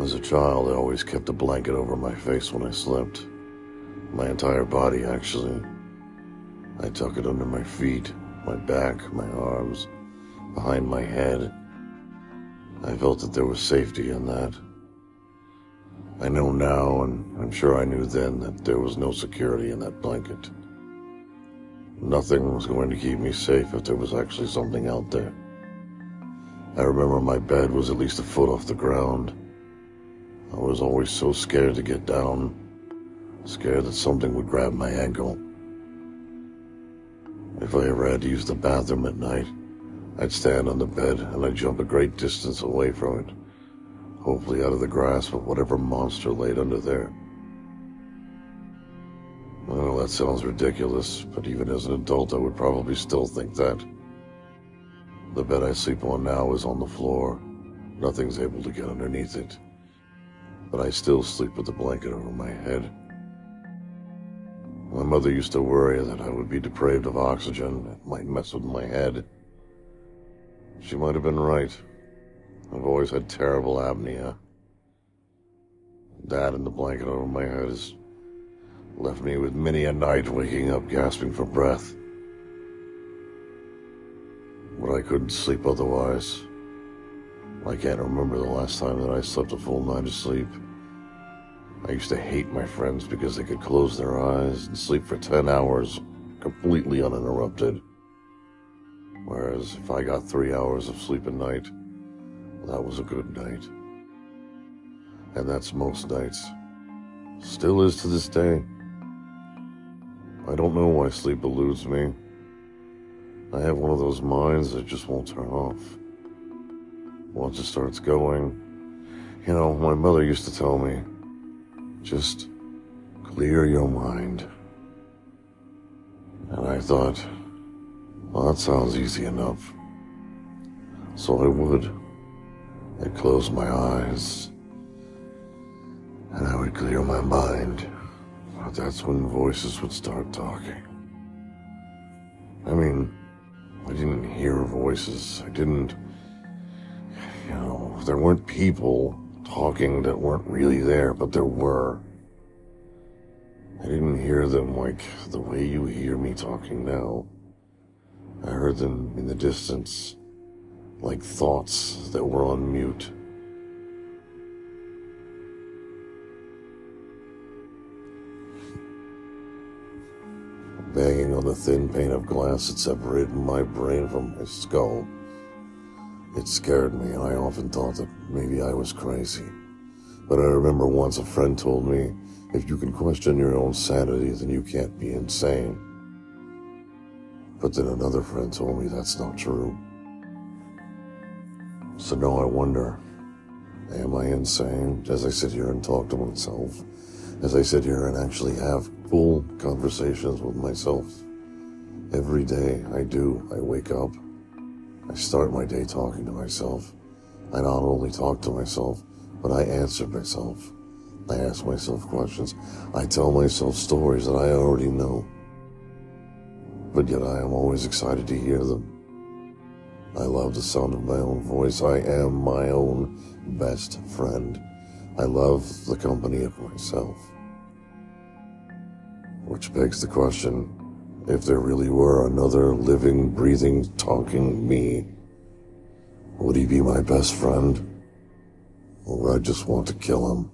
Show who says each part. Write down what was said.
Speaker 1: As a child, I always kept a blanket over my face when I slept. My entire body, actually. I tuck it under my feet, my back, my arms, behind my head. I felt that there was safety in that. I know now, and I'm sure I knew then, that there was no security in that blanket. Nothing was going to keep me safe if there was actually something out there. I remember my bed was at least a foot off the ground. I was always so scared to get down, scared that something would grab my ankle. If I ever had to use the bathroom at night, I'd stand on the bed and I'd jump a great distance away from it, hopefully out of the grasp of whatever monster laid under there. Well, that sounds ridiculous, but even as an adult, I would probably still think that. The bed I sleep on now is on the floor. Nothing's able to get underneath it. But I still sleep with the blanket over my head. My mother used to worry that I would be deprived of oxygen. It might mess with my head. She might have been right. I've always had terrible apnea. That and the blanket over my head has left me with many a night waking up gasping for breath. But I couldn't sleep otherwise. I can't remember the last time that I slept a full night of sleep. I used to hate my friends because they could close their eyes and sleep for 10 hours completely uninterrupted. Whereas if I got three hours of sleep a night, that was a good night. And that's most nights. Still is to this day. I don't know why sleep eludes me. I have one of those minds that just won't turn off. Once it starts going, you know, my mother used to tell me, just clear your mind. And I thought, well, that sounds easy enough. So I would. I'd close my eyes, and I would clear my mind. But that's when voices would start talking. I mean, I didn't hear voices. I didn't, you know, there weren't people talking that weren't really there, but there were. I didn't hear them like the way you hear me talking now. I heard them in the distance, like thoughts that were on mute. Banging on the thin pane of glass that separated my brain from my skull. It scared me, and I often thought that maybe I was crazy. But I remember once a friend told me, if you can question your own sanity, then you can't be insane. But then another friend told me that's not true. So now I wonder, am I insane as I sit here and talk to myself? As I sit here and actually have full conversations with myself? Every day I do, I wake up, I start my day talking to myself. I not only talk to myself, but I answer myself. I ask myself questions. I tell myself stories that I already know. But yet I am always excited to hear them. I love the sound of my own voice. I am my own best friend. I love the company of myself. Which begs the question, if there really were another living, breathing, talking me, would he be my best friend? Or would I just want to kill him?